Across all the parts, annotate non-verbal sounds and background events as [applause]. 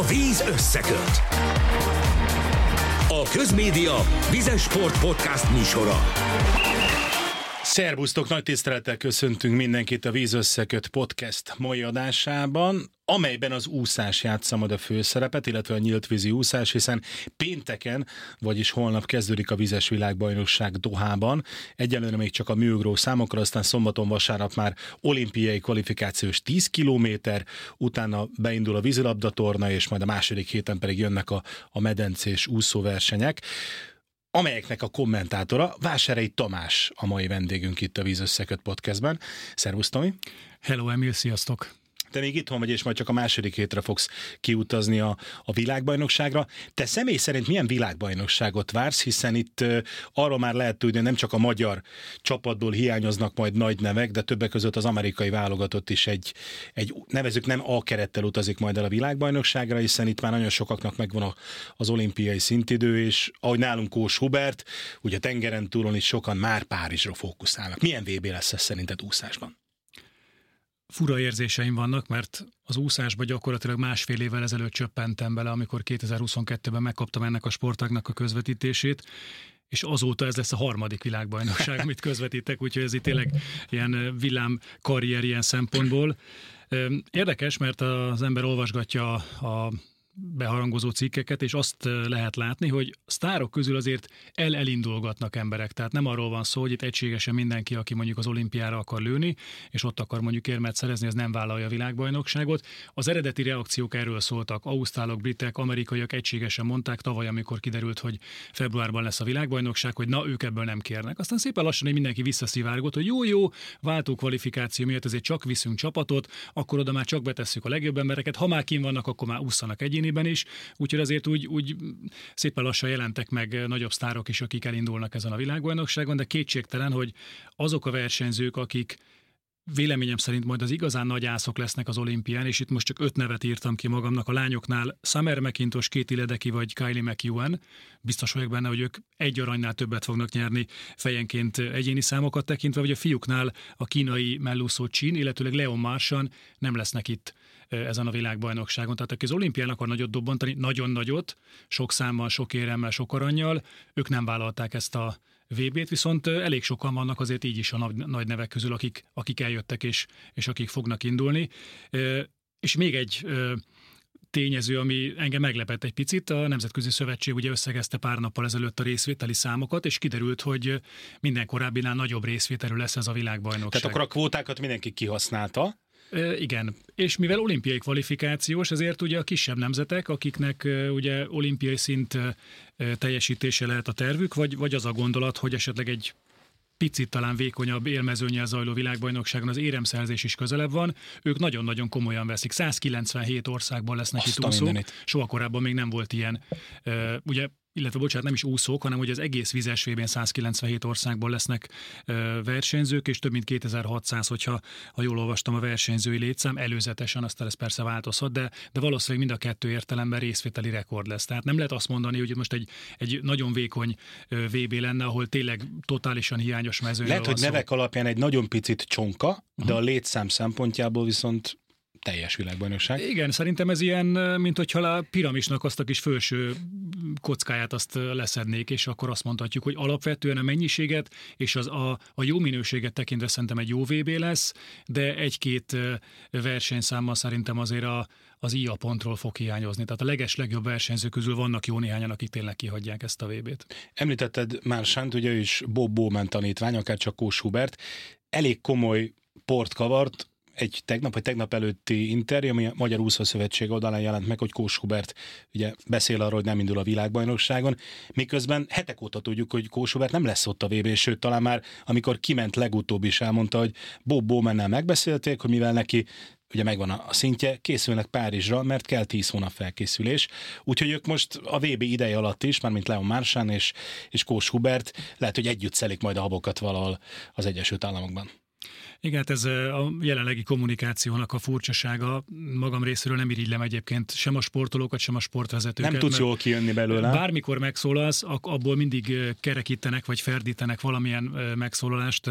A víz összeköt. A Közmédia Vizes Sport Podcast műsora. Szerbusztok, nagy tisztelettel köszöntünk mindenkit a Víz Összeköt podcast mai adásában, amelyben az úszás játsza majd a főszerepet, illetve a nyílt vízi úszás, hiszen pénteken, vagyis holnap kezdődik a vizes világbajnokság Dohában. Egyelőre még csak a műugró számokra, aztán szombaton, vasárnap már olimpiai kvalifikációs 10 kilométer, utána beindul a vízilabdatorna, és majd a második héten pedig jönnek a, a medencés úszóversenyek amelyeknek a kommentátora Vásárei Tamás a mai vendégünk itt a Víz Összeköt podcastben. Szervusz, Tomi! Hello, Emil, sziasztok! Te még itthon vagy, és majd csak a második hétre fogsz kiutazni a, a világbajnokságra. Te személy szerint milyen világbajnokságot vársz, hiszen itt uh, arról már lehet tudni, nem csak a magyar csapatból hiányoznak majd nagy nevek, de többek között az amerikai válogatott is egy, egy nevezük nem A kerettel utazik majd el a világbajnokságra, hiszen itt már nagyon sokaknak megvan a, az olimpiai szintidő, és ahogy nálunk Kós Hubert, ugye tengeren túlon is sokan már Párizsra fókuszálnak. Milyen VB lesz ez szerinted úszásban? Fura érzéseim vannak, mert az úszásba gyakorlatilag másfél évvel ezelőtt csöppentem bele, amikor 2022-ben megkaptam ennek a sportágnak a közvetítését, és azóta ez lesz a harmadik világbajnokság, amit közvetítek, úgyhogy ez itt tényleg ilyen villám karrier ilyen szempontból. Érdekes, mert az ember olvasgatja a beharangozó cikkeket, és azt lehet látni, hogy sztárok közül azért el-elindulgatnak emberek. Tehát nem arról van szó, hogy itt egységesen mindenki, aki mondjuk az olimpiára akar lőni, és ott akar mondjuk érmet szerezni, az nem vállalja a világbajnokságot. Az eredeti reakciók erről szóltak. Ausztrálok, britek, amerikaiak egységesen mondták tavaly, amikor kiderült, hogy februárban lesz a világbajnokság, hogy na, ők ebből nem kérnek. Aztán szépen lassan hogy mindenki visszaszivárgott, hogy jó, jó, váltó kvalifikáció miatt ezért csak viszünk csapatot, akkor oda már csak betesszük a legjobb embereket, ha már kín vannak, akkor már úszanak egyéni egyéniben is, úgyhogy azért úgy, úgy szépen lassan jelentek meg nagyobb sztárok is, akik elindulnak ezen a világbajnokságon, de kétségtelen, hogy azok a versenyzők, akik véleményem szerint majd az igazán nagy ászok lesznek az olimpián, és itt most csak öt nevet írtam ki magamnak a lányoknál, Summer McIntosh, Katie Ledeki vagy Kylie McEwen. Biztos vagyok benne, hogy ők egy aranynál többet fognak nyerni fejenként egyéni számokat tekintve, vagy a fiúknál a kínai mellúszó Csin, illetőleg Leon Marsan nem lesznek itt ezen a világbajnokságon. Tehát aki az olimpián akar nagyot dobbantani, nagyon nagyot, sok számmal, sok éremmel, sok aranyjal, ők nem vállalták ezt a VB-t, viszont elég sokan vannak azért így is a nagy nevek közül, akik, akik eljöttek és, és akik fognak indulni. És még egy tényező, ami engem meglepett egy picit. A Nemzetközi Szövetség ugye összegezte pár nappal ezelőtt a részvételi számokat, és kiderült, hogy minden korábbinál nagyobb részvételű lesz ez a világbajnokság. Tehát akkor a kvótákat mindenki kihasználta? Igen, és mivel olimpiai kvalifikációs, ezért ugye a kisebb nemzetek, akiknek ugye olimpiai szint teljesítése lehet a tervük, vagy, vagy az a gondolat, hogy esetleg egy picit talán vékonyabb élmezőnyel zajló világbajnokságon az éremszerzés is közelebb van, ők nagyon-nagyon komolyan veszik. 197 országból lesznek Azt itt úszók, soha korábban még nem volt ilyen. Ugye illetve bocsánat, nem is úszók, hanem hogy az egész vizes vb 197 országból lesznek ö, versenyzők, és több mint 2600, hogyha ha jól olvastam a versenyzői létszám, előzetesen, aztán ez persze változhat, de, de valószínűleg mind a kettő értelemben részvételi rekord lesz. Tehát nem lehet azt mondani, hogy most egy, egy nagyon vékony VB lenne, ahol tényleg totálisan hiányos mezőnyről Lehet, hogy nevek alapján egy nagyon picit csonka, de a létszám szempontjából viszont teljes világbajnokság. Igen, szerintem ez ilyen, mint hogyha a piramisnak azt a kis felső kockáját azt leszednék, és akkor azt mondhatjuk, hogy alapvetően a mennyiséget és az a, a jó minőséget tekintve szerintem egy jó VB lesz, de egy-két versenyszámmal szerintem azért a, az IA pontról fog hiányozni. Tehát a leges legjobb versenyző közül vannak jó néhányan, akik tényleg kihagyják ezt a VB-t. Említetted már Sánt, ugye ő is Bob Bowman tanítvány, akár csak Kós Hubert. Elég komoly port kavart, egy tegnap vagy tegnap előtti interjú, ami a Magyar Úszó Szövetség oldalán jelent meg, hogy Kós Hubert ugye beszél arról, hogy nem indul a világbajnokságon, miközben hetek óta tudjuk, hogy Kós Hubert nem lesz ott a VB, sőt talán már amikor kiment legutóbb is elmondta, hogy Bob Bowmannel megbeszélték, hogy mivel neki ugye megvan a szintje, készülnek Párizsra, mert kell 10 hónap felkészülés. Úgyhogy ők most a VB ideje alatt is, már mint Leon Marsán és, és Kós Hubert, lehet, hogy együtt szelik majd a habokat valahol az Egyesült Államokban. Igen, hát ez a jelenlegi kommunikációnak a furcsasága. Magam részéről nem irigylem egyébként sem a sportolókat, sem a sportvezetőket. Nem tudsz jól kijönni belőle. Bármikor megszólalsz, abból mindig kerekítenek, vagy ferdítenek valamilyen megszólalást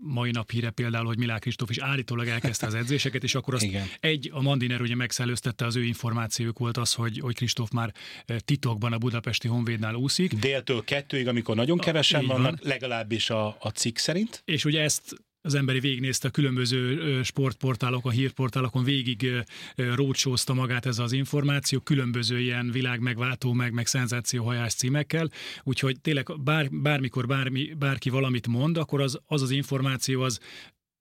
mai nap híre például, hogy Milák Kristóf is állítólag elkezdte az edzéseket, és akkor azt Igen. egy, a Mandiner ugye megszellőztette az ő információk volt az, hogy, hogy Kristóf már titokban a budapesti Honvédnál úszik. Déltől kettőig, amikor nagyon kevesen vannak, van. legalábbis a, a cikk szerint. És ugye ezt az emberi végignézte a különböző sportportálokon, hírportálokon, végig rócsózta magát ez az információ, különböző ilyen világ megváltó, meg, meg szenzációhajás címekkel, úgyhogy tényleg bár, bármikor bármi, bárki valamit mond, akkor az, az az információ az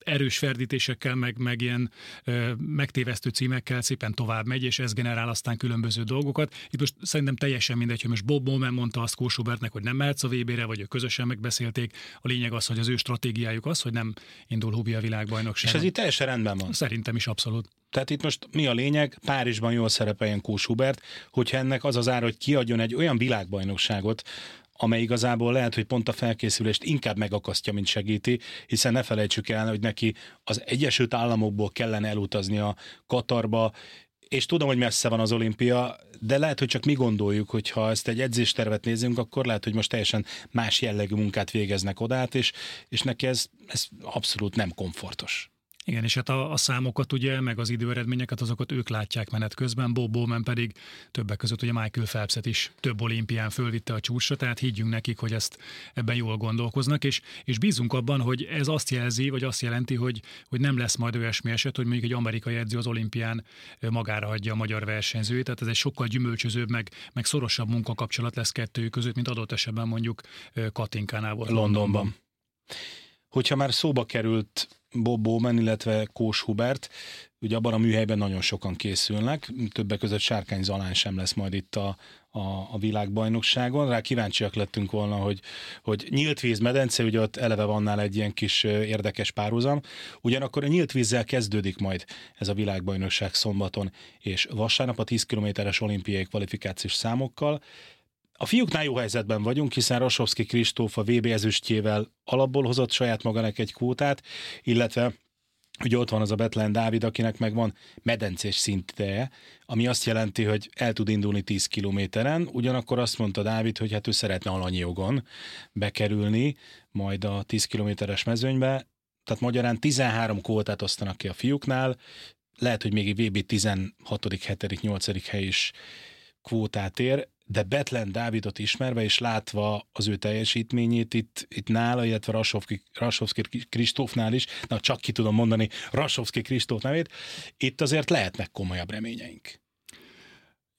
erős ferdítésekkel, meg, meg ilyen ö, megtévesztő címekkel szépen tovább megy, és ez generál aztán különböző dolgokat. Itt most szerintem teljesen mindegy, hogy most Bob Bowman mondta azt Kósubertnek, hogy nem mehetsz a VB-re, vagy ők közösen megbeszélték. A lényeg az, hogy az ő stratégiájuk az, hogy nem indul Hubi a világbajnokság. És ez itt teljesen rendben van. Szerintem is abszolút. Tehát itt most mi a lényeg? Párizsban jól szerepeljen Kós Hubert, hogyha ennek az az ára, hogy kiadjon egy olyan világbajnokságot, amely igazából lehet, hogy pont a felkészülést inkább megakasztja, mint segíti, hiszen ne felejtsük el, hogy neki az Egyesült Államokból kellene elutazni a Katarba, és tudom, hogy messze van az olimpia, de lehet, hogy csak mi gondoljuk, hogy ha ezt egy edzéstervet nézünk, akkor lehet, hogy most teljesen más jellegű munkát végeznek odát, és, és neki ez, ez abszolút nem komfortos. Igen, és hát a, a számokat ugye, meg az időeredményeket, azokat ők látják menet közben, Bob Bowman pedig többek között ugye Michael Phelpset is több olimpián fölvitte a csúcsra, tehát higgyünk nekik, hogy ezt ebben jól gondolkoznak, és, és bízunk abban, hogy ez azt jelzi, vagy azt jelenti, hogy, hogy nem lesz majd olyasmi eset, hogy mondjuk egy amerikai edző az olimpián magára hagyja a magyar versenyzőjét, tehát ez egy sokkal gyümölcsözőbb, meg, meg szorosabb munkakapcsolat lesz kettőjük között, mint adott esetben mondjuk Katinkánál volt Londonban. Londonban. Hogyha már szóba került Bob Bowman, illetve Kós Hubert, ugye abban a műhelyben nagyon sokan készülnek, többek között Sárkány Zalán sem lesz majd itt a, a, a világbajnokságon. Rá kíváncsiak lettünk volna, hogy, hogy nyílt víz medence, ugye ott eleve vannál egy ilyen kis érdekes párhuzam. Ugyanakkor a nyílt vízzel kezdődik majd ez a világbajnokság szombaton és vasárnap a 10 kilométeres olimpiai kvalifikációs számokkal. A fiúknál jó helyzetben vagyunk, hiszen Rasovszki Kristóf a VB ezüstjével alapból hozott saját magának egy kvótát, illetve Ugye ott van az a Betlen Dávid, akinek meg van medencés szinte, ami azt jelenti, hogy el tud indulni 10 kilométeren, ugyanakkor azt mondta Dávid, hogy hát ő szeretne alanyi jogon bekerülni majd a 10 kilométeres mezőnybe, tehát magyarán 13 kvótát osztanak ki a fiúknál, lehet, hogy még egy VB 16., 7., 8. hely is kvótát ér, de Betlen Dávidot ismerve és látva az ő teljesítményét itt, itt nála, illetve Rasovski, Rasovski Kristófnál is, na csak ki tudom mondani Rasovski Kristóf nevét, itt azért lehetnek komolyabb reményeink.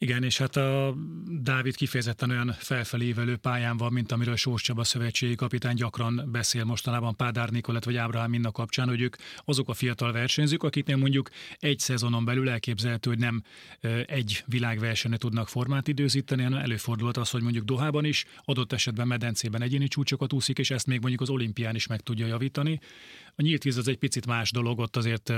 Igen, és hát a Dávid kifejezetten olyan felfelévelő pályán van, mint amiről Sós Csaba szövetségi kapitány gyakran beszél mostanában Pádár Nikolett vagy Ábrahám Minna kapcsán, hogy ők azok a fiatal versenyzők, akiknél mondjuk egy szezonon belül elképzelhető, hogy nem egy világversenyre tudnak formát időzíteni, hanem előfordulhat az, hogy mondjuk Dohában is, adott esetben medencében egyéni csúcsokat úszik, és ezt még mondjuk az olimpián is meg tudja javítani. A nyílt víz az egy picit más dolog, ott azért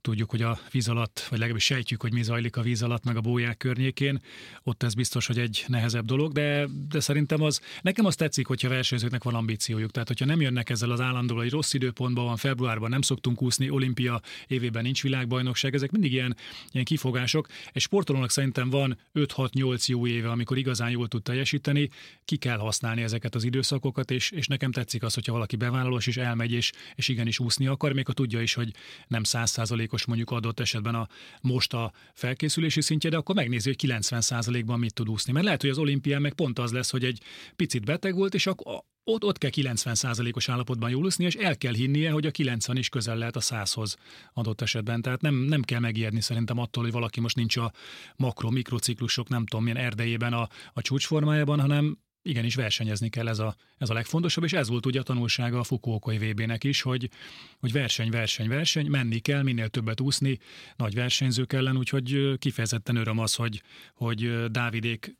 tudjuk, hogy a víz alatt, vagy legalábbis sejtjük, hogy mi zajlik a víz alatt, meg a bóják környékén. Ott ez biztos, hogy egy nehezebb dolog, de, de szerintem az, nekem az tetszik, hogyha versenyzőknek van ambíciójuk. Tehát, hogyha nem jönnek ezzel az állandóval, hogy rossz időpontban van, februárban nem szoktunk úszni, olimpia évében nincs világbajnokság, ezek mindig ilyen, ilyen kifogások. Egy sportolónak szerintem van 5-6-8 jó éve, amikor igazán jól tud teljesíteni, ki kell használni ezeket az időszakokat, és, és nekem tetszik az, hogyha valaki bevállalós és elmegy, és, és igen is úszni akar, még ha tudja is, hogy nem százszázalékos mondjuk adott esetben a most a felkészülési szintje, de akkor megnézi, hogy 90 százalékban mit tud úszni. Mert lehet, hogy az olimpián meg pont az lesz, hogy egy picit beteg volt, és akkor ott, ott kell 90%-os állapotban jól úszni, és el kell hinnie, hogy a 90 is közel lehet a 100-hoz adott esetben. Tehát nem, nem kell megijedni szerintem attól, hogy valaki most nincs a makro-mikrociklusok, nem tudom milyen erdejében a, a csúcsformájában, hanem igenis versenyezni kell, ez a, ez a legfontosabb, és ez volt ugye a tanulsága a Fukuokai VB-nek is, hogy, hogy verseny, verseny, verseny, menni kell, minél többet úszni, nagy versenyzők ellen, úgyhogy kifejezetten öröm az, hogy, hogy Dávidék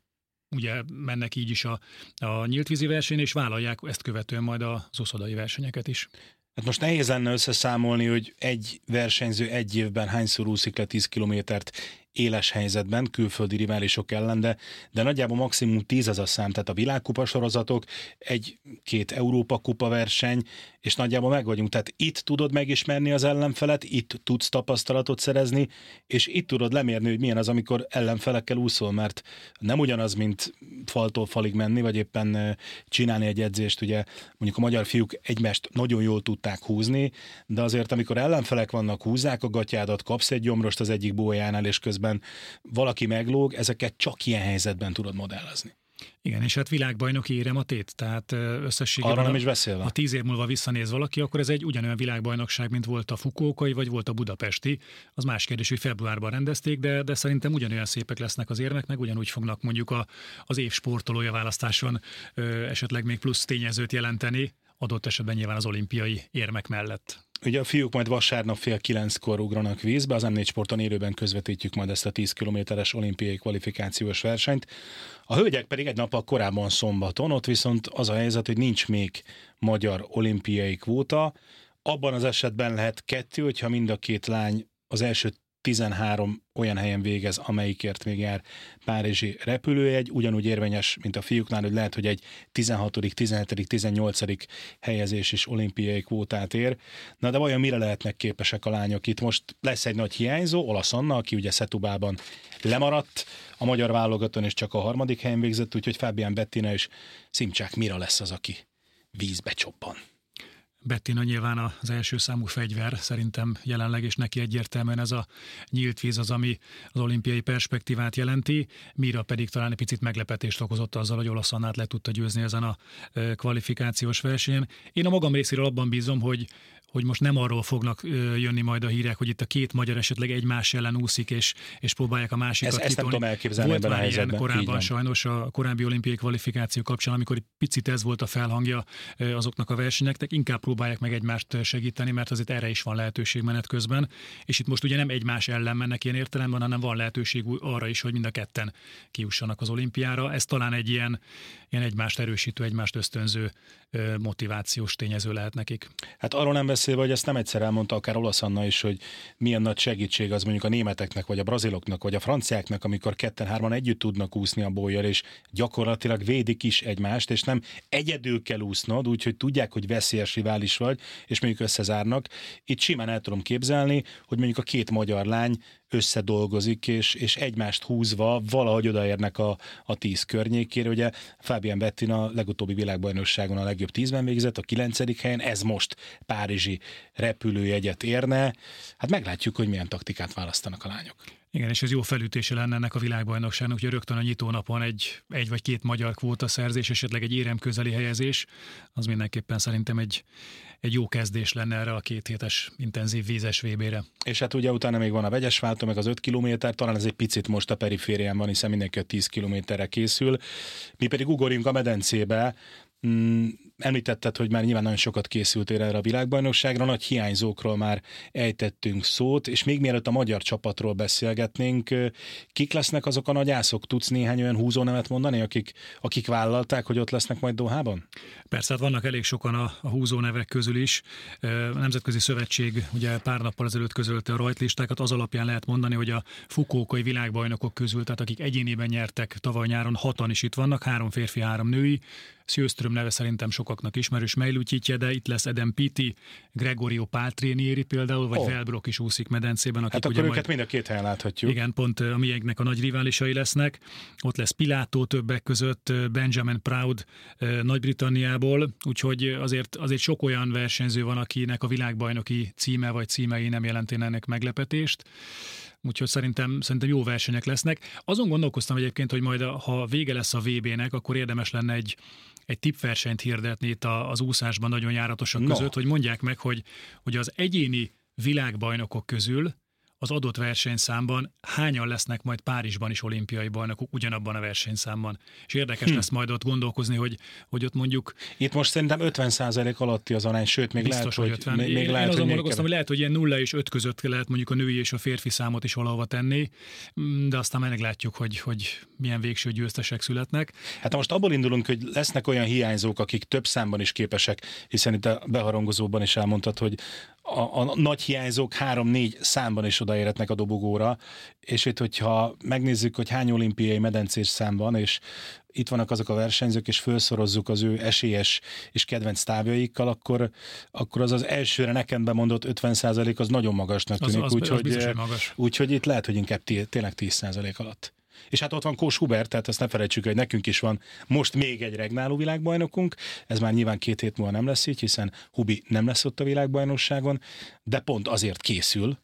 ugye mennek így is a, a nyílt vízi verseny, és vállalják ezt követően majd az uszodai versenyeket is. Hát most nehéz lenne összeszámolni, hogy egy versenyző egy évben hányszor úszik le 10 kilométert. Éles helyzetben, külföldi riválisok ellen, de, de nagyjából maximum tíz az a szám, tehát a világkupa sorozatok, egy-két Európa kupa verseny, és nagyjából meg vagyunk. Tehát itt tudod megismerni az ellenfelet, itt tudsz tapasztalatot szerezni, és itt tudod lemérni, hogy milyen az, amikor ellenfelekkel úszol, mert nem ugyanaz, mint faltól falig menni, vagy éppen csinálni egy edzést, ugye mondjuk a magyar fiúk egymást nagyon jól tudták húzni, de azért amikor ellenfelek vannak, húzzák a gatyádat, kapsz egy gyomrost az egyik bójánál, és közben valaki meglóg, ezeket csak ilyen helyzetben tudod modellezni. Igen, és hát világbajnoki érem a tét, tehát összességében Arra nem is beszélve. Ha tíz év múlva visszanéz valaki, akkor ez egy ugyanolyan világbajnokság, mint volt a Fukókai, vagy volt a budapesti. Az más kérdés, hogy februárban rendezték, de, de szerintem ugyanolyan szépek lesznek az érmek, meg ugyanúgy fognak mondjuk a, az év sportolója választáson ö, esetleg még plusz tényezőt jelenteni, adott esetben nyilván az olimpiai érmek mellett. Ugye a fiúk majd vasárnap fél kilenckor ugranak vízbe, az M4 Sporton élőben közvetítjük majd ezt a 10 kilométeres olimpiai kvalifikációs versenyt. A hölgyek pedig egy nappal korábban szombaton, ott viszont az a helyzet, hogy nincs még magyar olimpiai kvóta. Abban az esetben lehet kettő, hogyha mind a két lány az első 13 olyan helyen végez, amelyikért még jár Párizsi repülőjegy, ugyanúgy érvényes, mint a fiúknál, hogy lehet, hogy egy 16., 17., 18. helyezés is olimpiai kvótát ér. Na de vajon mire lehetnek képesek a lányok? Itt most lesz egy nagy hiányzó, Olasz Anna, aki ugye Szetubában lemaradt, a magyar válogatón is csak a harmadik helyen végzett, úgyhogy Fábián Bettina és Szimcsák mira lesz az, aki vízbe csobban. Bettina nyilván az első számú fegyver szerintem jelenleg, és neki egyértelműen ez a nyílt víz az, ami az olimpiai perspektívát jelenti, Mira pedig talán egy picit meglepetést okozott azzal, hogy Olasz Annát le tudta győzni ezen a kvalifikációs versenyen. Én a magam részéről abban bízom, hogy hogy most nem arról fognak jönni majd a hírek, hogy itt a két magyar esetleg egymás ellen úszik, és, és próbálják a másikat ezt, ezt nem tudom elképzelni Volt ebben már a ilyen korábban sajnos a korábbi olimpiai kvalifikáció kapcsán, amikor egy picit ez volt a felhangja azoknak a versenyeknek, inkább próbálják meg egymást segíteni, mert azért erre is van lehetőség menet közben, és itt most ugye nem egymás ellen mennek ilyen értelemben, hanem van lehetőség arra is, hogy mind a ketten kiussanak az olimpiára. Ez talán egy ilyen, ilyen egymást erősítő, egymást ösztönző motivációs tényező lehet nekik. Hát arról nem beszélve, hogy ezt nem egyszer elmondta akár Olasz Anna is, hogy milyen nagy segítség az mondjuk a németeknek, vagy a braziloknak, vagy a franciáknak, amikor ketten-hárman együtt tudnak úszni a bolyjal, és gyakorlatilag védik is egymást, és nem egyedül kell úsznod, úgyhogy tudják, hogy veszélyes rivális vagy, és mondjuk összezárnak. Itt simán el tudom képzelni, hogy mondjuk a két magyar lány összedolgozik, és, és egymást húzva valahogy odaérnek a, a tíz környékére. Ugye Fábián Bettina a legutóbbi világbajnokságon a legjobb tízben végzett, a kilencedik helyen, ez most Párizsi repülőjegyet érne. Hát meglátjuk, hogy milyen taktikát választanak a lányok. Igen, és ez jó felütése lenne ennek a világbajnokságnak, hogy rögtön a nyitónapon egy, egy vagy két magyar kvóta szerzés, esetleg egy érem közeli helyezés, az mindenképpen szerintem egy, egy jó kezdés lenne erre a két hétes intenzív vízes VB-re. És hát ugye utána még van a vegyes váltó, meg az 5 kilométer, talán ez egy picit most a periférián van, hiszen mindenki a 10 kilométerre készül. Mi pedig ugorjunk a medencébe, Mm, említetted, hogy már nyilván nagyon sokat készültél erre a világbajnokságra, nagy hiányzókról már ejtettünk szót, és még mielőtt a magyar csapatról beszélgetnénk, kik lesznek azok a nagyászok? Tudsz néhány olyan húzónevet mondani, akik, akik vállalták, hogy ott lesznek majd Dohában? Persze, hát vannak elég sokan a, a húzónevek közül is. A Nemzetközi Szövetség ugye pár nappal ezelőtt közölte a rajtlistákat, az alapján lehet mondani, hogy a fukókai világbajnokok közül, tehát akik egyénében nyertek tavaly nyáron, hatan is itt vannak, három férfi, három női, Sjöström neve szerintem sokaknak ismerős, Mejlutyitje, de itt lesz Eden Piti, Gregorio Paltrinieri például, vagy oh. Velbrok is úszik medencében. Akik hát akkor őket majd, mind a két helyen láthatjuk. Igen, pont a miénknek a nagy riválisai lesznek. Ott lesz Pilátó többek között, Benjamin Proud Nagy-Britanniából, úgyhogy azért, azért sok olyan versenyző van, akinek a világbajnoki címe vagy címei nem jelentenek meglepetést úgyhogy szerintem, szerintem jó versenyek lesznek. Azon gondolkoztam egyébként, hogy majd ha vége lesz a VB-nek, akkor érdemes lenne egy, egy tippversenyt hirdetni itt az úszásban nagyon járatosak no. között, hogy mondják meg, hogy, hogy az egyéni világbajnokok közül az adott versenyszámban hányan lesznek majd Párizsban is olimpiai bajnokok ugyanabban a versenyszámban. És érdekes hm. lesz majd ott gondolkozni, hogy, hogy ott mondjuk... Itt most szerintem 50% alatti az arány, sőt, még biztos, lehet, hogy 50. Még, még én, lehet, én azon gondolkoztam, hogy lehet, hogy ilyen 0 és 5 között lehet mondjuk a női és a férfi számot is valahova tenni, mm, de aztán meglátjuk, hogy, hogy milyen végső győztesek születnek. Hát most abból indulunk, hogy lesznek olyan hiányzók, akik több számban is képesek, hiszen itt a beharangozóban is elmondtad, hogy a, a nagy hiányzók három-négy számban is oda odaérhetnek a dobogóra, és itt, hogyha megnézzük, hogy hány olimpiai medencés szám van, és itt vannak azok a versenyzők, és felszorozzuk az ő esélyes és kedvenc távjaikkal, akkor, akkor az az elsőre nekem bemondott 50% az nagyon magasnak tűnik. Úgyhogy úgy, hogy itt lehet, hogy inkább tényleg 10% alatt. És hát ott van Kós Hubert, tehát ezt ne felejtsük, hogy nekünk is van most még egy regnáló világbajnokunk, ez már nyilván két hét múlva nem lesz így, hiszen Hubi nem lesz ott a világbajnokságon, de pont azért készül,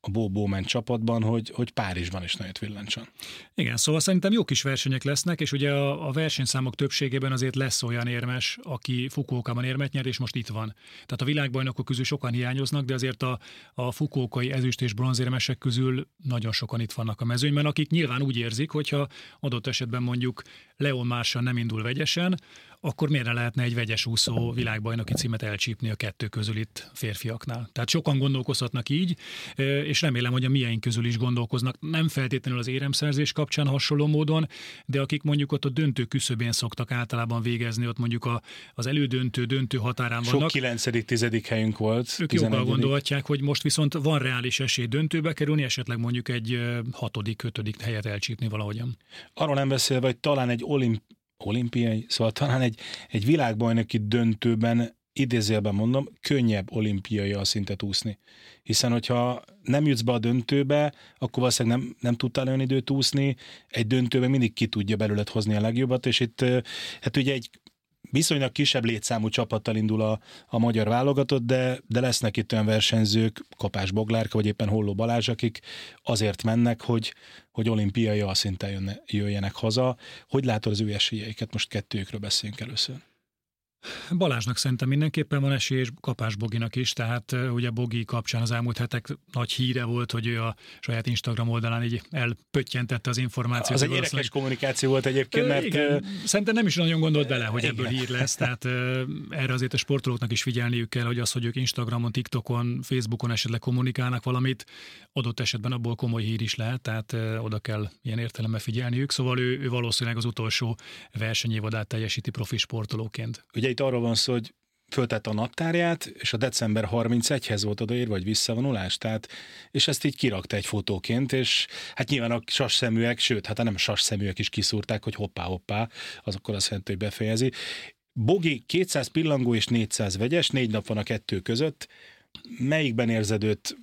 a Bo Bowman csapatban, hogy, hogy Párizsban is nagyot villancson. Igen, szóval szerintem jó kis versenyek lesznek, és ugye a, a versenyszámok többségében azért lesz olyan érmes, aki Fukuokában érmet nyer, és most itt van. Tehát a világbajnokok közül sokan hiányoznak, de azért a, a Fukuokai ezüst és bronzérmesek közül nagyon sokan itt vannak a mezőnyben, akik nyilván úgy érzik, hogyha adott esetben mondjuk Leon Marshall nem indul vegyesen, akkor miért ne lehetne egy vegyes úszó világbajnoki címet elcsípni a kettő közül itt férfiaknál. Tehát sokan gondolkozhatnak így, és remélem, hogy a miénk közül is gondolkoznak, nem feltétlenül az éremszerzés kapcsán hasonló módon, de akik mondjuk ott a döntő küszöbén szoktak általában végezni, ott mondjuk a, az elődöntő, döntő határán vannak. Sok 9 tizedik helyünk volt. Ők jobban gondolhatják, hogy most viszont van reális esély döntőbe kerülni, esetleg mondjuk egy hatodik, ötödik helyet elcsípni valahogyan. Arról nem beszélve, hogy talán egy olimp olimpiai, szóval talán egy, egy világbajnoki döntőben idézőjelben mondom, könnyebb olimpiai a szintet úszni. Hiszen, hogyha nem jutsz be a döntőbe, akkor valószínűleg nem, nem tudtál olyan időt úszni, egy döntőben mindig ki tudja belőled hozni a legjobbat, és itt hát ugye egy viszonylag kisebb létszámú csapattal indul a, a magyar válogatott, de, de lesznek itt olyan versenyzők, Kapás Boglárka, vagy éppen Holló Balázs, akik azért mennek, hogy, hogy olimpiai szinten jönne, jöjjenek haza. Hogy látod az ő esélyeiket? Most kettőkről beszéljünk először. Balázsnak szerintem mindenképpen van esély, és Kapás Boginak is, tehát ugye Bogi kapcsán az elmúlt hetek nagy híre volt, hogy ő a saját Instagram oldalán így elpöttyentette az információt. Az egy érdekes kommunikáció volt egyébként, mert... Igen, szerintem nem is nagyon gondolt bele, hogy ebből hír lesz, tehát erre azért a sportolóknak is figyelniük kell, hogy az, hogy ők Instagramon, TikTokon, Facebookon esetleg kommunikálnak valamit, adott esetben abból komoly hír is lehet, tehát oda kell ilyen értelemben figyelniük, szóval ő, ő valószínűleg az utolsó versenyévadát teljesíti profi sportolóként. Ugye itt arról van szó, hogy föltette a naptárját, és a december 31-hez volt odaírva, vagy visszavonulás, tehát, és ezt így kirakta egy fotóként, és hát nyilván a sas szeműek, sőt, hát nem sas szeműek is kiszúrták, hogy hoppá-hoppá, az akkor azt jelenti, hogy befejezi. Bogi 200 pillangó és 400 vegyes, négy nap van a kettő között. Melyikben érzed őt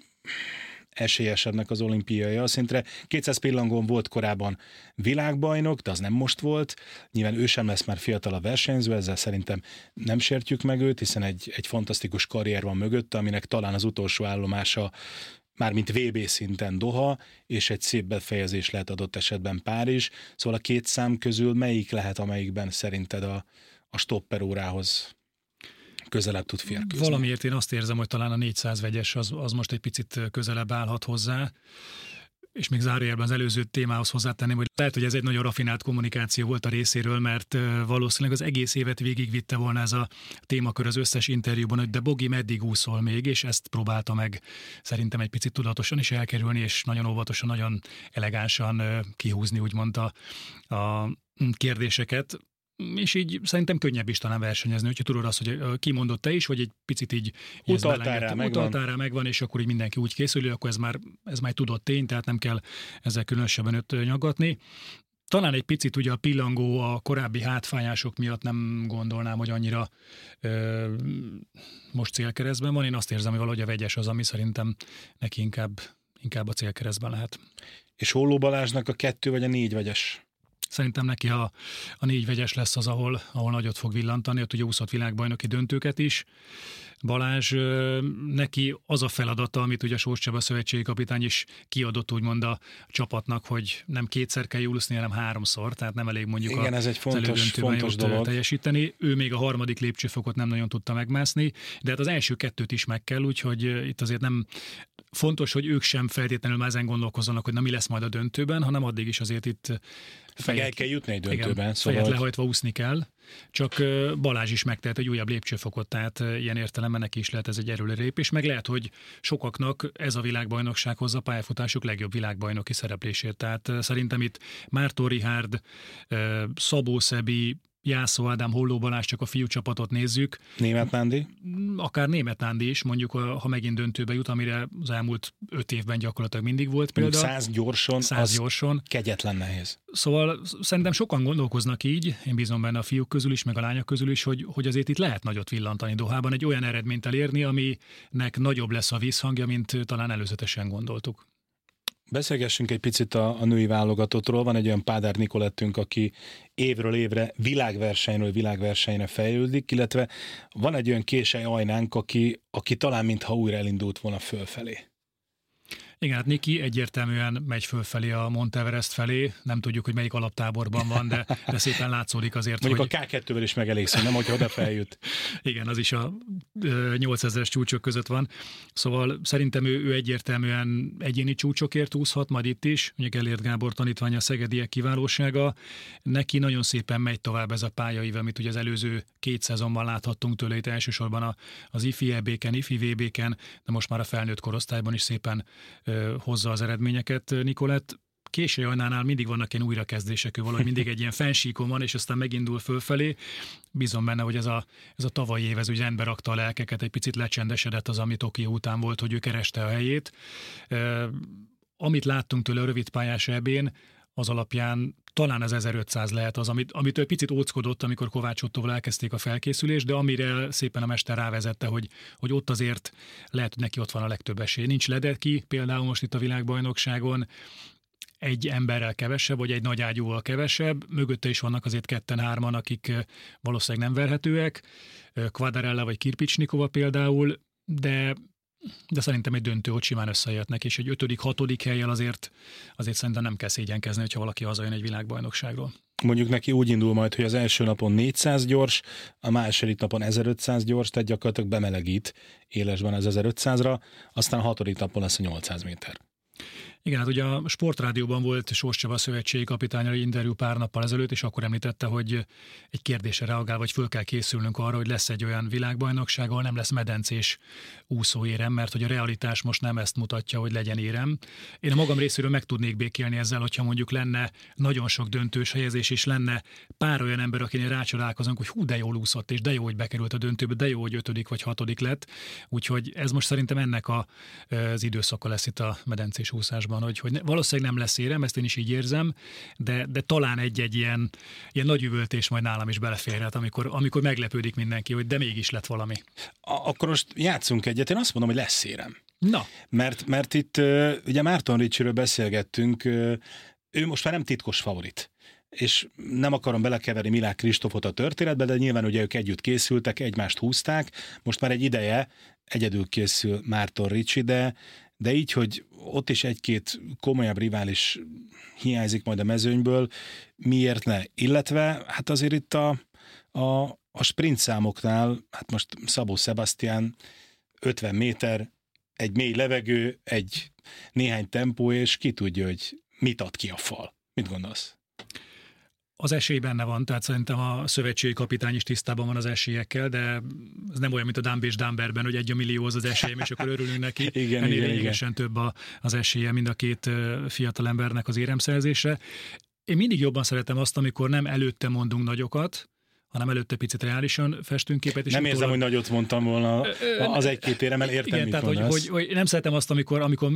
esélyesebbnek az olimpiai szintre. 200 pillangón volt korábban világbajnok, de az nem most volt. Nyilván ő sem lesz már fiatal a versenyző, ezzel szerintem nem sértjük meg őt, hiszen egy, egy fantasztikus karrier van mögötte, aminek talán az utolsó állomása mármint VB szinten Doha, és egy szép befejezés lehet adott esetben Párizs. Szóval a két szám közül melyik lehet, amelyikben szerinted a, a stopper órához közelebb tud férkőzni. Valamiért én azt érzem, hogy talán a 400 vegyes az, az most egy picit közelebb állhat hozzá és még zárójelben az előző témához hozzátenném, hogy lehet, hogy ez egy nagyon rafinált kommunikáció volt a részéről, mert valószínűleg az egész évet végigvitte volna ez a témakör az összes interjúban, hogy de Bogi meddig úszol még, és ezt próbálta meg szerintem egy picit tudatosan is elkerülni, és nagyon óvatosan, nagyon elegánsan kihúzni úgymond a, a kérdéseket és így szerintem könnyebb is talán versenyezni, hogyha tudod azt, hogy kimondott te is, hogy egy picit így utaltál rá, megvan. rá, megvan, és akkor így mindenki úgy készül, akkor ez már, ez már tudott tény, tehát nem kell ezzel különösebben öt nyaggatni. Talán egy picit ugye a pillangó a korábbi hátfájások miatt nem gondolnám, hogy annyira ö, most célkeresztben van. Én azt érzem, hogy valahogy a vegyes az, ami szerintem neki inkább, inkább a célkeresztben lehet. És Holló Balázsnak a kettő vagy a négy vegyes Szerintem neki a, a négy vegyes lesz az, ahol, ahol nagyot fog villantani, ott ugye úszott világbajnoki döntőket is. Balázs, neki az a feladata, amit ugye Sós Csaba szövetségi kapitány is kiadott úgymond a csapatnak, hogy nem kétszer kell úszni, hanem háromszor, tehát nem elég mondjuk Igen, a, ez egy fontos, fontos dolog. teljesíteni. Ő még a harmadik lépcsőfokot nem nagyon tudta megmászni, de hát az első kettőt is meg kell, úgyhogy itt azért nem fontos, hogy ők sem feltétlenül már ezen gondolkozzanak, hogy na mi lesz majd a döntőben, hanem addig is azért itt fejet, el kell jutni egy döntőben. Igen, szóval fejet lehajtva úszni kell. Csak Balázs is megtehet egy újabb lépcsőfokot, tehát ilyen értelemben neki is lehet ez egy erőlépés, meg lehet, hogy sokaknak ez a világbajnokság hozza pályafutásuk legjobb világbajnoki szereplését. Tehát szerintem itt Mártó Rihárd, Szabó Szebi, Jászó Ádám, Holló Balázs, csak a fiú csapatot nézzük. Német Nándi? Akár Német Nándi is, mondjuk, ha megint döntőbe jut, amire az elmúlt öt évben gyakorlatilag mindig volt példa. Száz gyorsan, száz gyorsan. kegyetlen nehéz. Szóval szerintem sokan gondolkoznak így, én bízom benne a fiúk közül is, meg a lányok közül is, hogy, hogy azért itt lehet nagyot villantani Dohában, egy olyan eredményt elérni, aminek nagyobb lesz a vízhangja, mint talán előzetesen gondoltuk. Beszélgessünk egy picit a, a női válogatottról. Van egy olyan Pádár Nikolettünk, aki évről évre világversenyről világversenyre fejlődik, illetve van egy olyan késely ajnánk, aki, aki talán mintha újra elindult volna fölfelé. Igen, hát Niki egyértelműen megy fölfelé a Monteverest felé, nem tudjuk, hogy melyik alaptáborban van, de, de szépen látszódik azért, Mondjuk hogy... a K2-vel is megelégszünk, nem, hogy oda feljut. [laughs] Igen, az is a 8000-es csúcsok között van. Szóval szerintem ő, ő egyértelműen egyéni csúcsokért úszhat, majd itt is. Ugye Gellért Gábor tanítványa a szegediek kiválósága. Neki nagyon szépen megy tovább ez a pályaív, amit ugye az előző két szezonban láthattunk tőle, itt elsősorban az IFI EB-ken, IFI VB-ken, de most már a felnőtt korosztályban is szépen hozza az eredményeket. Nikolett, késő ajnánál mindig vannak ilyen újrakezdések, ő valahogy mindig egy ilyen fensíkon van, és aztán megindul fölfelé. Bízom benne, hogy ez a, ez a tavalyi év, ez úgy rendbe rakta a lelkeket, egy picit lecsendesedett az, ami Tokió után volt, hogy ő kereste a helyét. Amit láttunk tőle a rövid pályás ebén, az alapján talán az 1500 lehet az, amit, amit ő picit óckodott, amikor Kovács Ottóval elkezdték a felkészülést, de amire szépen a mester rávezette, hogy, hogy ott azért lehet, hogy neki ott van a legtöbb esély. Nincs ledeki, például most itt a világbajnokságon, egy emberrel kevesebb, vagy egy nagy ágyúval kevesebb, mögötte is vannak azért ketten-hárman, akik valószínűleg nem verhetőek, Quadarella vagy Kirpicsnikova például, de de szerintem egy döntő ott simán összejöhetnek, és egy ötödik, hatodik helyjel azért, azért szerintem nem kell szégyenkezni, hogyha valaki hazajön egy világbajnokságról. Mondjuk neki úgy indul majd, hogy az első napon 400 gyors, a második napon 1500 gyors, tehát gyakorlatilag bemelegít élesben az 1500-ra, aztán a hatodik napon lesz a 800 méter. Igen, hát ugye a sportrádióban volt Sós Csaba szövetségi kapitány egy interjú pár nappal ezelőtt, és akkor említette, hogy egy kérdésre reagál, vagy föl kell készülnünk arra, hogy lesz egy olyan világbajnokság, ahol nem lesz medencés úszóérem, mert hogy a realitás most nem ezt mutatja, hogy legyen érem. Én a magam részéről meg tudnék békélni ezzel, hogyha mondjuk lenne nagyon sok döntős helyezés, és lenne pár olyan ember, akinél rácsodálkozunk, hogy hú, de jól úszott, és de jó, hogy bekerült a döntőbe, de jó, hogy ötödik vagy hatodik lett. Úgyhogy ez most szerintem ennek a, az időszaka lesz itt a medencés úszásban van, hogy, hogy valószínűleg nem lesz érem, ezt én is így érzem, de, de talán egy-egy ilyen, ilyen nagy üvöltés majd nálam is beleférhet, amikor, amikor meglepődik mindenki, hogy de mégis lett valami. A, akkor most játszunk egyet, én azt mondom, hogy lesz érem. Na. Mert, mert itt ugye Márton Ricsiről beszélgettünk, ő most már nem titkos favorit és nem akarom belekeverni Milák Kristófot a történetbe, de nyilván ugye ők együtt készültek, egymást húzták, most már egy ideje egyedül készül Márton Ricsi, de, de így, hogy ott is egy-két komolyabb rivális hiányzik majd a mezőnyből, miért ne? Illetve hát azért itt a, a, a sprint számoknál, hát most Szabó Sebastian 50 méter, egy mély levegő, egy néhány tempó, és ki tudja, hogy mit ad ki a fal. Mit gondolsz? Az esély benne van, tehát szerintem a szövetségi kapitány is tisztában van az esélyekkel, de ez nem olyan, mint a Dumb és Dumberben, hogy egy a millió az az esélyem, és akkor örülünk neki. [laughs] igen, Ennél igen, lényegesen igen. több a, az esélye mind a két fiatal embernek az éremszerzése. Én mindig jobban szeretem azt, amikor nem előtte mondunk nagyokat, hanem előtte picit reálisan festünk képet. És nem utólag... érzem, hogy nagyot mondtam volna az egy-két éremmel, értem, Igen, tehát, hogy, hogy, hogy, nem szeretem azt, amikor, amikor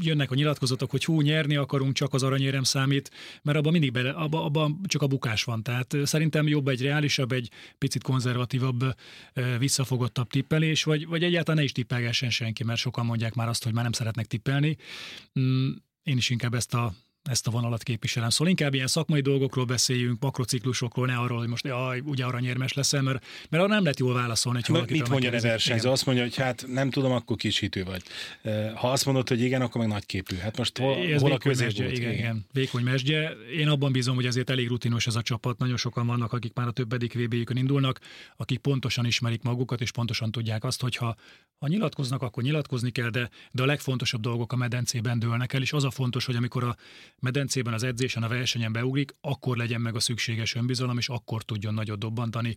jönnek a nyilatkozatok, hogy hú, nyerni akarunk, csak az aranyérem számít, mert abban mindig bele, abban, abban csak a bukás van. Tehát szerintem jobb egy reálisabb, egy picit konzervatívabb, visszafogottabb tippelés, vagy, vagy egyáltalán ne is tippelgessen senki, mert sokan mondják már azt, hogy már nem szeretnek tippelni. Mm, én is inkább ezt a ezt a vonalat képviselem. Szóval inkább ilyen szakmai dolgokról beszéljünk, makrociklusokról, ne arról, hogy most jaj, ugye aranyérmes leszel, mert, mert arra nem lehet jól válaszolni. Hogy mit mondja a versenyző? Azt mondja, hogy hát nem tudom, akkor kis hitű vagy. Ha azt mondod, hogy igen, akkor meg nagy képű. Hát most hol, ez hol a középút? Igen, igen, vékony mesdje. Én abban bízom, hogy azért elég rutinos ez a csapat. Nagyon sokan vannak, akik már a többedik vb indulnak, akik pontosan ismerik magukat, és pontosan tudják azt, hogy ha, ha nyilatkoznak, akkor nyilatkozni kell, de, de a legfontosabb dolgok a medencében dőlnek el, és az a fontos, hogy amikor a medencében, az edzésen, a versenyen beugrik, akkor legyen meg a szükséges önbizalom, és akkor tudjon nagyot dobbantani,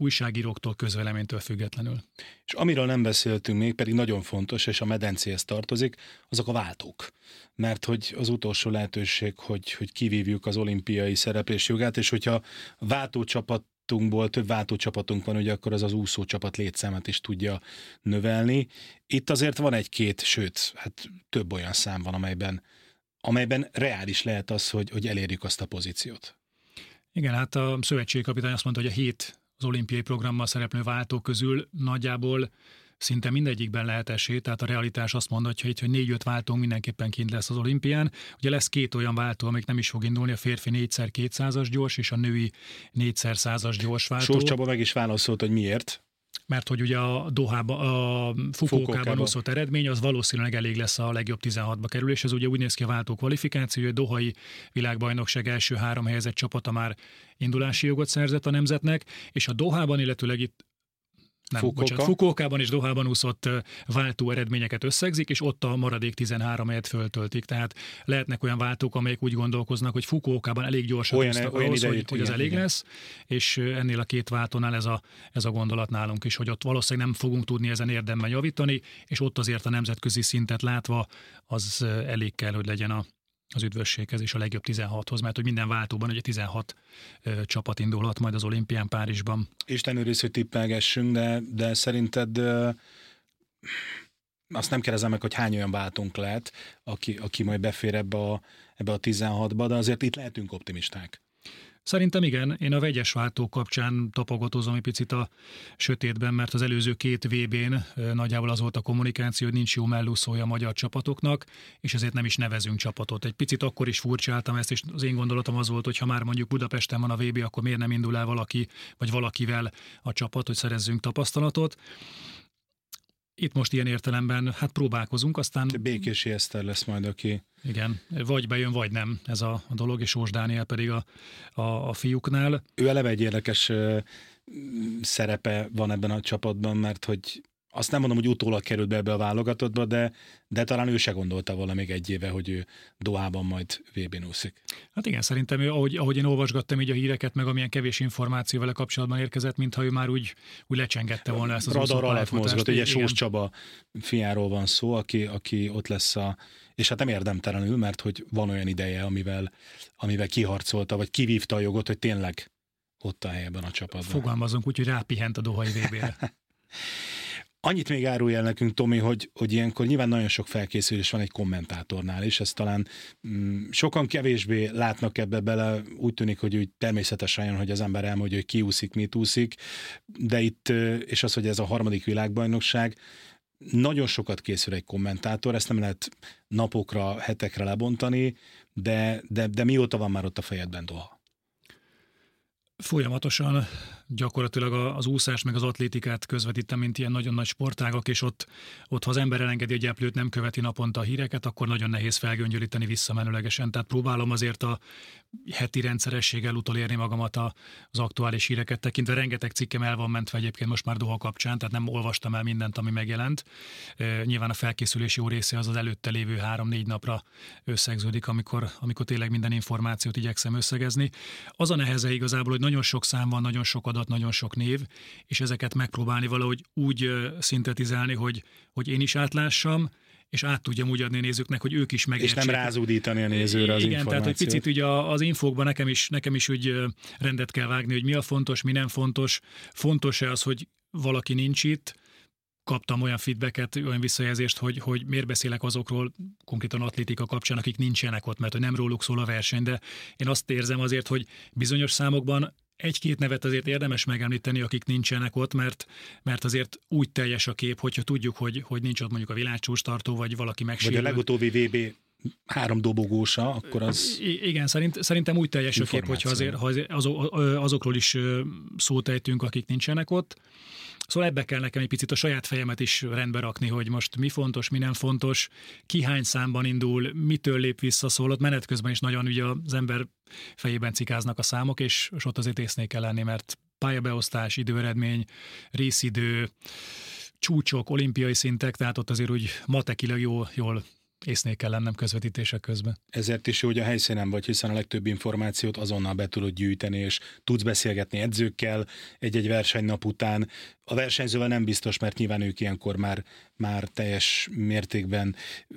újságíróktól, közveleménytől függetlenül. És amiről nem beszéltünk még, pedig nagyon fontos, és a medencéhez tartozik, azok a váltók. Mert hogy az utolsó lehetőség, hogy, hogy kivívjuk az olimpiai szereplés jogát, és hogyha váltócsapat csapatunkból több váltócsapatunk van, ugye akkor az az úszó csapat létszámát is tudja növelni. Itt azért van egy-két, sőt, hát több olyan szám van, amelyben, amelyben reális lehet az, hogy, hogy elérjük azt a pozíciót. Igen, hát a szövetségkapitány azt mondta, hogy a hét az olimpiai programmal szereplő váltók közül nagyjából szinte mindegyikben lehet esély, tehát a realitás azt mondja, hogy itt, hogy négy-öt váltó mindenképpen kint lesz az olimpián. Ugye lesz két olyan váltó, amik nem is fog indulni, a férfi 4x 200-as gyors és a női 4x100-as gyors váltó. Sós Csaba meg is válaszolt, hogy miért mert hogy ugye a Dohába, a Fukókában úszott eredmény, az valószínűleg elég lesz a legjobb 16-ba kerül, és ez ugye úgy néz ki a váltó kvalifikáció, hogy a Dohai világbajnokság első három helyezett csapata már indulási jogot szerzett a nemzetnek, és a Dohában, illetőleg itt nem, Fukuoka. bocsánat, Fukuokában és Dohában úszott váltó eredményeket összegzik, és ott a maradék 13 helyet föltöltik. Tehát lehetnek olyan váltók, amelyek úgy gondolkoznak, hogy Fukuokában elég gyorsan olyan, úsztak olyan ahhoz, idejét, hogy, hogy az elég igen. lesz, és ennél a két váltónál ez a, ez a gondolat nálunk is, hogy ott valószínűleg nem fogunk tudni ezen érdemben javítani, és ott azért a nemzetközi szintet látva az elég kell, hogy legyen a, az üdvösséghez és a legjobb 16-hoz, mert hogy minden váltóban ugye 16 ö, csapat indulhat majd az olimpián Párizsban. Isten őriz, hogy tippelgessünk, de, de szerinted ö, azt nem kérdezem meg, hogy hány olyan váltunk lehet, aki, aki majd befér ebbe a, ebbe a 16-ba, de azért itt lehetünk optimisták. Szerintem igen, én a vegyes váltó kapcsán tapogatózom egy picit a sötétben, mert az előző két VB-n nagyjából az volt a kommunikáció, hogy nincs jó mellúszója a magyar csapatoknak, és ezért nem is nevezünk csapatot. Egy picit akkor is furcsáltam ezt, és az én gondolatom az volt, hogy ha már mondjuk Budapesten van a VB, akkor miért nem indul el valaki, vagy valakivel a csapat, hogy szerezzünk tapasztalatot itt most ilyen értelemben hát próbálkozunk, aztán... Békési Eszter lesz majd, aki... Igen, vagy bejön, vagy nem ez a, a dolog, és Sós Dániel pedig a, a, a fiúknál. Ő eleve egy érdekes szerepe van ebben a csapatban, mert hogy azt nem mondom, hogy utólag került be ebbe a válogatottba, de, de talán ő se gondolta volna még egy éve, hogy ő Dohában majd vb úszik. Hát igen, szerintem ő, ahogy, ahogy én olvasgattam így a híreket, meg amilyen kevés információ vele kapcsolatban érkezett, mintha ő már úgy, úgy lecsengette volna ezt az Radar alatt mozgott, ugye Sós Csaba fiáról van szó, aki, aki ott lesz a, és hát nem érdemtelenül, mert hogy van olyan ideje, amivel, amivel kiharcolta, vagy kivívta a jogot, hogy tényleg ott a helyben a csapatban. Fogalmazunk úgy, hogy rápihent a Dohai VB-re. [laughs] Annyit még árulj el nekünk, Tomi, hogy, hogy ilyenkor nyilván nagyon sok felkészülés van egy kommentátornál, és ezt talán mm, sokan kevésbé látnak ebbe bele, úgy tűnik, hogy úgy természetesen jön, hogy az ember elmondja, hogy ki úszik, mit úszik, de itt, és az, hogy ez a harmadik világbajnokság, nagyon sokat készül egy kommentátor, ezt nem lehet napokra, hetekre lebontani, de, de, de mióta van már ott a fejedben Doha? Folyamatosan gyakorlatilag az úszás meg az atlétikát közvetítem, mint ilyen nagyon nagy sportágak, és ott, ott ha az ember elengedi a gyeplőt, nem követi naponta a híreket, akkor nagyon nehéz felgöngyölíteni visszamenőlegesen. Tehát próbálom azért a heti rendszerességgel utolérni magamat az aktuális híreket tekintve. Rengeteg cikkem el van mentve egyébként most már Doha kapcsán, tehát nem olvastam el mindent, ami megjelent. Nyilván a felkészülési jó része az az előtte lévő három-négy napra összegződik, amikor, amikor tényleg minden információt igyekszem összegezni. Az a neheze igazából, hogy nagyon sok szám van, nagyon sok adat, nagyon sok név, és ezeket megpróbálni valahogy úgy szintetizálni, hogy, hogy én is átlássam, és át tudjam úgy adni nézőknek, hogy ők is megértsék. És nem rázúdítani a nézőre az Igen, tehát hogy picit ugye az infókban nekem is, nekem is úgy rendet kell vágni, hogy mi a fontos, mi nem fontos. Fontos-e az, hogy valaki nincs itt, kaptam olyan feedbacket, olyan visszajelzést, hogy, hogy miért beszélek azokról, konkrétan atlétika kapcsán, akik nincsenek ott, mert hogy nem róluk szól a verseny, de én azt érzem azért, hogy bizonyos számokban egy-két nevet azért érdemes megemlíteni, akik nincsenek ott, mert, mert azért úgy teljes a kép, hogyha tudjuk, hogy, hogy nincs ott mondjuk a világcsúcs tartó, vagy valaki megsérül. Vagy a legutóbbi VB három dobogósa, akkor az... I- igen, szerint, szerintem úgy teljes a kép, hogyha azért, ha azok, azokról is szót ejtünk, akik nincsenek ott. Szóval ebbe kell nekem egy picit a saját fejemet is rendbe rakni, hogy most mi fontos, mi nem fontos, ki hány számban indul, mitől lép vissza, szóval ott menet közben is nagyon ugye az ember fejében cikáznak a számok, és, és ott azért észnék kell lenni, mert pályabeosztás, időeredmény, részidő, csúcsok, olimpiai szintek, tehát ott azért úgy matekileg jól, jól észnél kell lennem közvetítések közben. Ezért is jó, hogy a helyszínen vagy, hiszen a legtöbb információt azonnal be tudod gyűjteni, és tudsz beszélgetni edzőkkel egy-egy versenynap után. A versenyzővel nem biztos, mert nyilván ők ilyenkor már, már teljes mértékben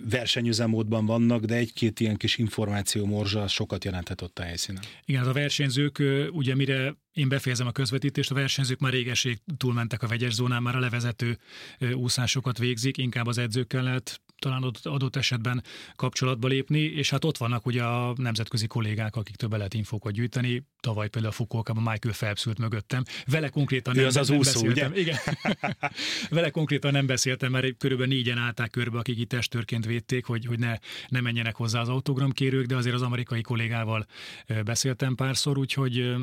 versenyüzemódban vannak, de egy-két ilyen kis információ morzsa sokat jelenthet ott a helyszínen. Igen, a versenyzők, ugye mire én befejezem a közvetítést, a versenyzők már régeség túlmentek a vegyes zónán, már a levezető úszásokat végzik, inkább az edzőkkel lehet talán adott esetben kapcsolatba lépni, és hát ott vannak ugye a nemzetközi kollégák, akik több lehet infókat gyűjteni. Tavaly például a Fukuokában Michael Phelps ült mögöttem. Vele konkrétan nem, az az nem úszó, beszéltem. Ugye? Igen. [laughs] Vele konkrétan nem beszéltem, mert körülbelül négyen állták körbe, akik itt testőrként védték, hogy, hogy ne, ne menjenek hozzá az autogramkérők, de azért az amerikai kollégával beszéltem párszor, úgyhogy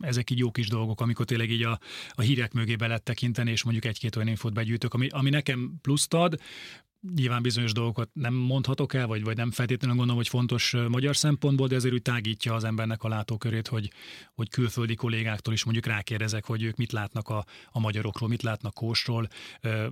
ezek így jó kis dolgok, amikor tényleg így a, a hírek mögé be lehet tekinteni, és mondjuk egy-két olyan infót begyűjtök, ami, ami nekem pluszt ad, nyilván bizonyos dolgokat nem mondhatok el, vagy, vagy nem feltétlenül gondolom, hogy fontos magyar szempontból, de azért úgy tágítja az embernek a látókörét, hogy, hogy külföldi kollégáktól is mondjuk rákérdezek, hogy ők mit látnak a, a magyarokról, mit látnak Kósról.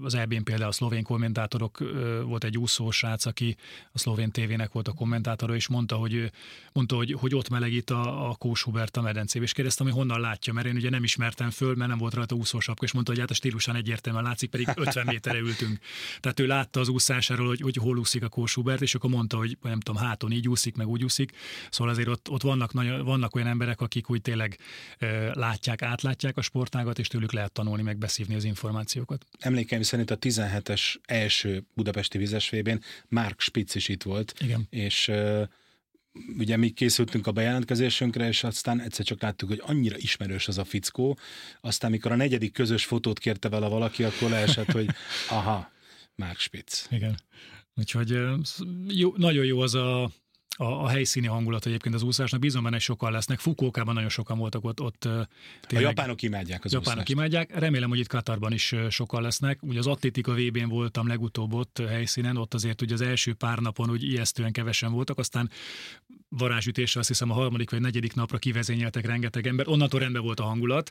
Az EB-n például a szlovén kommentátorok, volt egy úszó srác, aki a szlovén tévének volt a kommentátora, és mondta, hogy, mondta, hogy, hogy ott melegít a, a Kós Hubert a medencébe, és kérdeztem, hogy honnan látja, mert én ugye nem ismertem föl, mert nem volt rajta úszósapka, és mondta, hogy hát a stílusan egyértelműen látszik, pedig [laughs] 50 méterre ültünk. Tehát ő látta az úszásáról, hogy, hogy hol úszik a Kósubert, és akkor mondta, hogy nem tudom, háton így úszik, meg úgy úszik. Szóval azért ott, ott vannak, nagyon, vannak olyan emberek, akik úgy tényleg e, látják, átlátják a sportágat, és tőlük lehet tanulni, meg beszívni az információkat. Emlékeim szerint a 17-es első budapesti vizesvében Mark Spitz is itt volt. Igen. És e, ugye mi készültünk a bejelentkezésünkre, és aztán egyszer csak láttuk, hogy annyira ismerős az a fickó, aztán mikor a negyedik közös fotót kérte vele valaki, akkor leesett, hogy [laughs] aha, Mark Spitz. Igen. Úgyhogy jó, nagyon jó az a a, a helyszíni hangulat egyébként az úszásnak. Bízom benne, sokan lesznek. Fukókában nagyon sokan voltak ott. ott tényleg, a japánok imádják az japánok úszást. imádják. Remélem, hogy itt Katarban is sokan lesznek. Ugye az atlétika VB-n voltam legutóbb ott helyszínen, ott azért ugye az első pár napon úgy ijesztően kevesen voltak, aztán varázsütésre azt hiszem a harmadik vagy negyedik napra kivezényeltek rengeteg ember. Onnantól rendben volt a hangulat,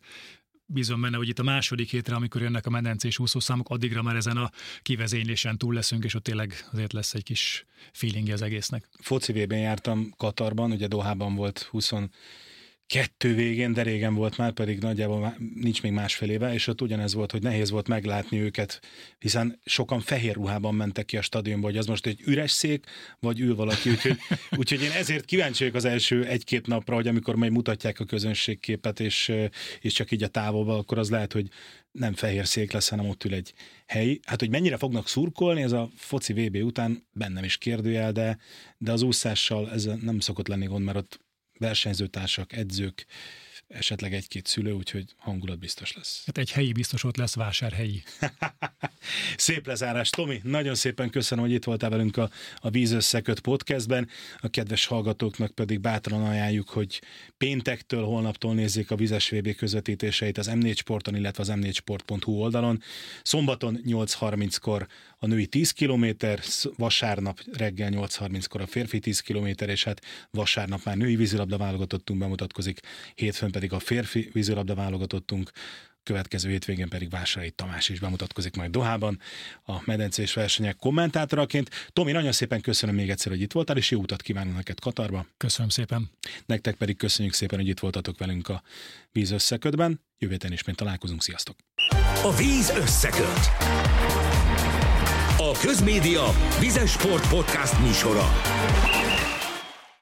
bízom benne, hogy itt a második hétre, amikor jönnek a medencés úszószámok, addigra már ezen a kivezénylésen túl leszünk, és ott tényleg azért lesz egy kis feelingje az egésznek. Foci jártam Katarban, ugye Dohában volt 20 kettő végén, de régen volt már, pedig nagyjából nincs még másfél éve, és ott ugyanez volt, hogy nehéz volt meglátni őket, hiszen sokan fehér ruhában mentek ki a stadionba, hogy az most egy üres szék, vagy ül valaki, úgyhogy, [laughs] úgyhogy én ezért kíváncsi vagyok az első egy-két napra, hogy amikor majd mutatják a közönségképet, és, és csak így a távolba, akkor az lehet, hogy nem fehér szék lesz, hanem ott ül egy helyi. Hát, hogy mennyire fognak szurkolni, ez a foci VB után bennem is kérdőjel, de, de az úszással ez nem szokott lenni gond, mert ott versenyzőtársak, edzők, esetleg egy-két szülő, úgyhogy hangulat biztos lesz. Hát egy helyi biztos ott lesz, vásárhelyi. [laughs] Szép lezárás. Tomi, nagyon szépen köszönöm, hogy itt voltál velünk a, a Víz Összeköt podcastben. A kedves hallgatóknak pedig bátran ajánljuk, hogy péntektől, holnaptól nézzék a Vizes VB közvetítéseit az M4 Sporton, illetve az m4sport.hu oldalon. Szombaton 8.30-kor a női 10 km, vasárnap reggel 8.30-kor a férfi 10 km, és hát vasárnap már női vízilabda válogatottunk bemutatkozik, hétfőn pedig a férfi vízilabda válogatottunk, következő hétvégén pedig Vásárhelyi Tamás is bemutatkozik majd Dohában a medencés versenyek kommentátoraként. Tomi, nagyon szépen köszönöm még egyszer, hogy itt voltál, és jó utat kívánok neked Katarba. Köszönöm szépen. Nektek pedig köszönjük szépen, hogy itt voltatok velünk a víz összekötben. Jövő héten ismét találkozunk, sziasztok! A víz összeköt. Közmédia Vizes Sport Podcast műsora.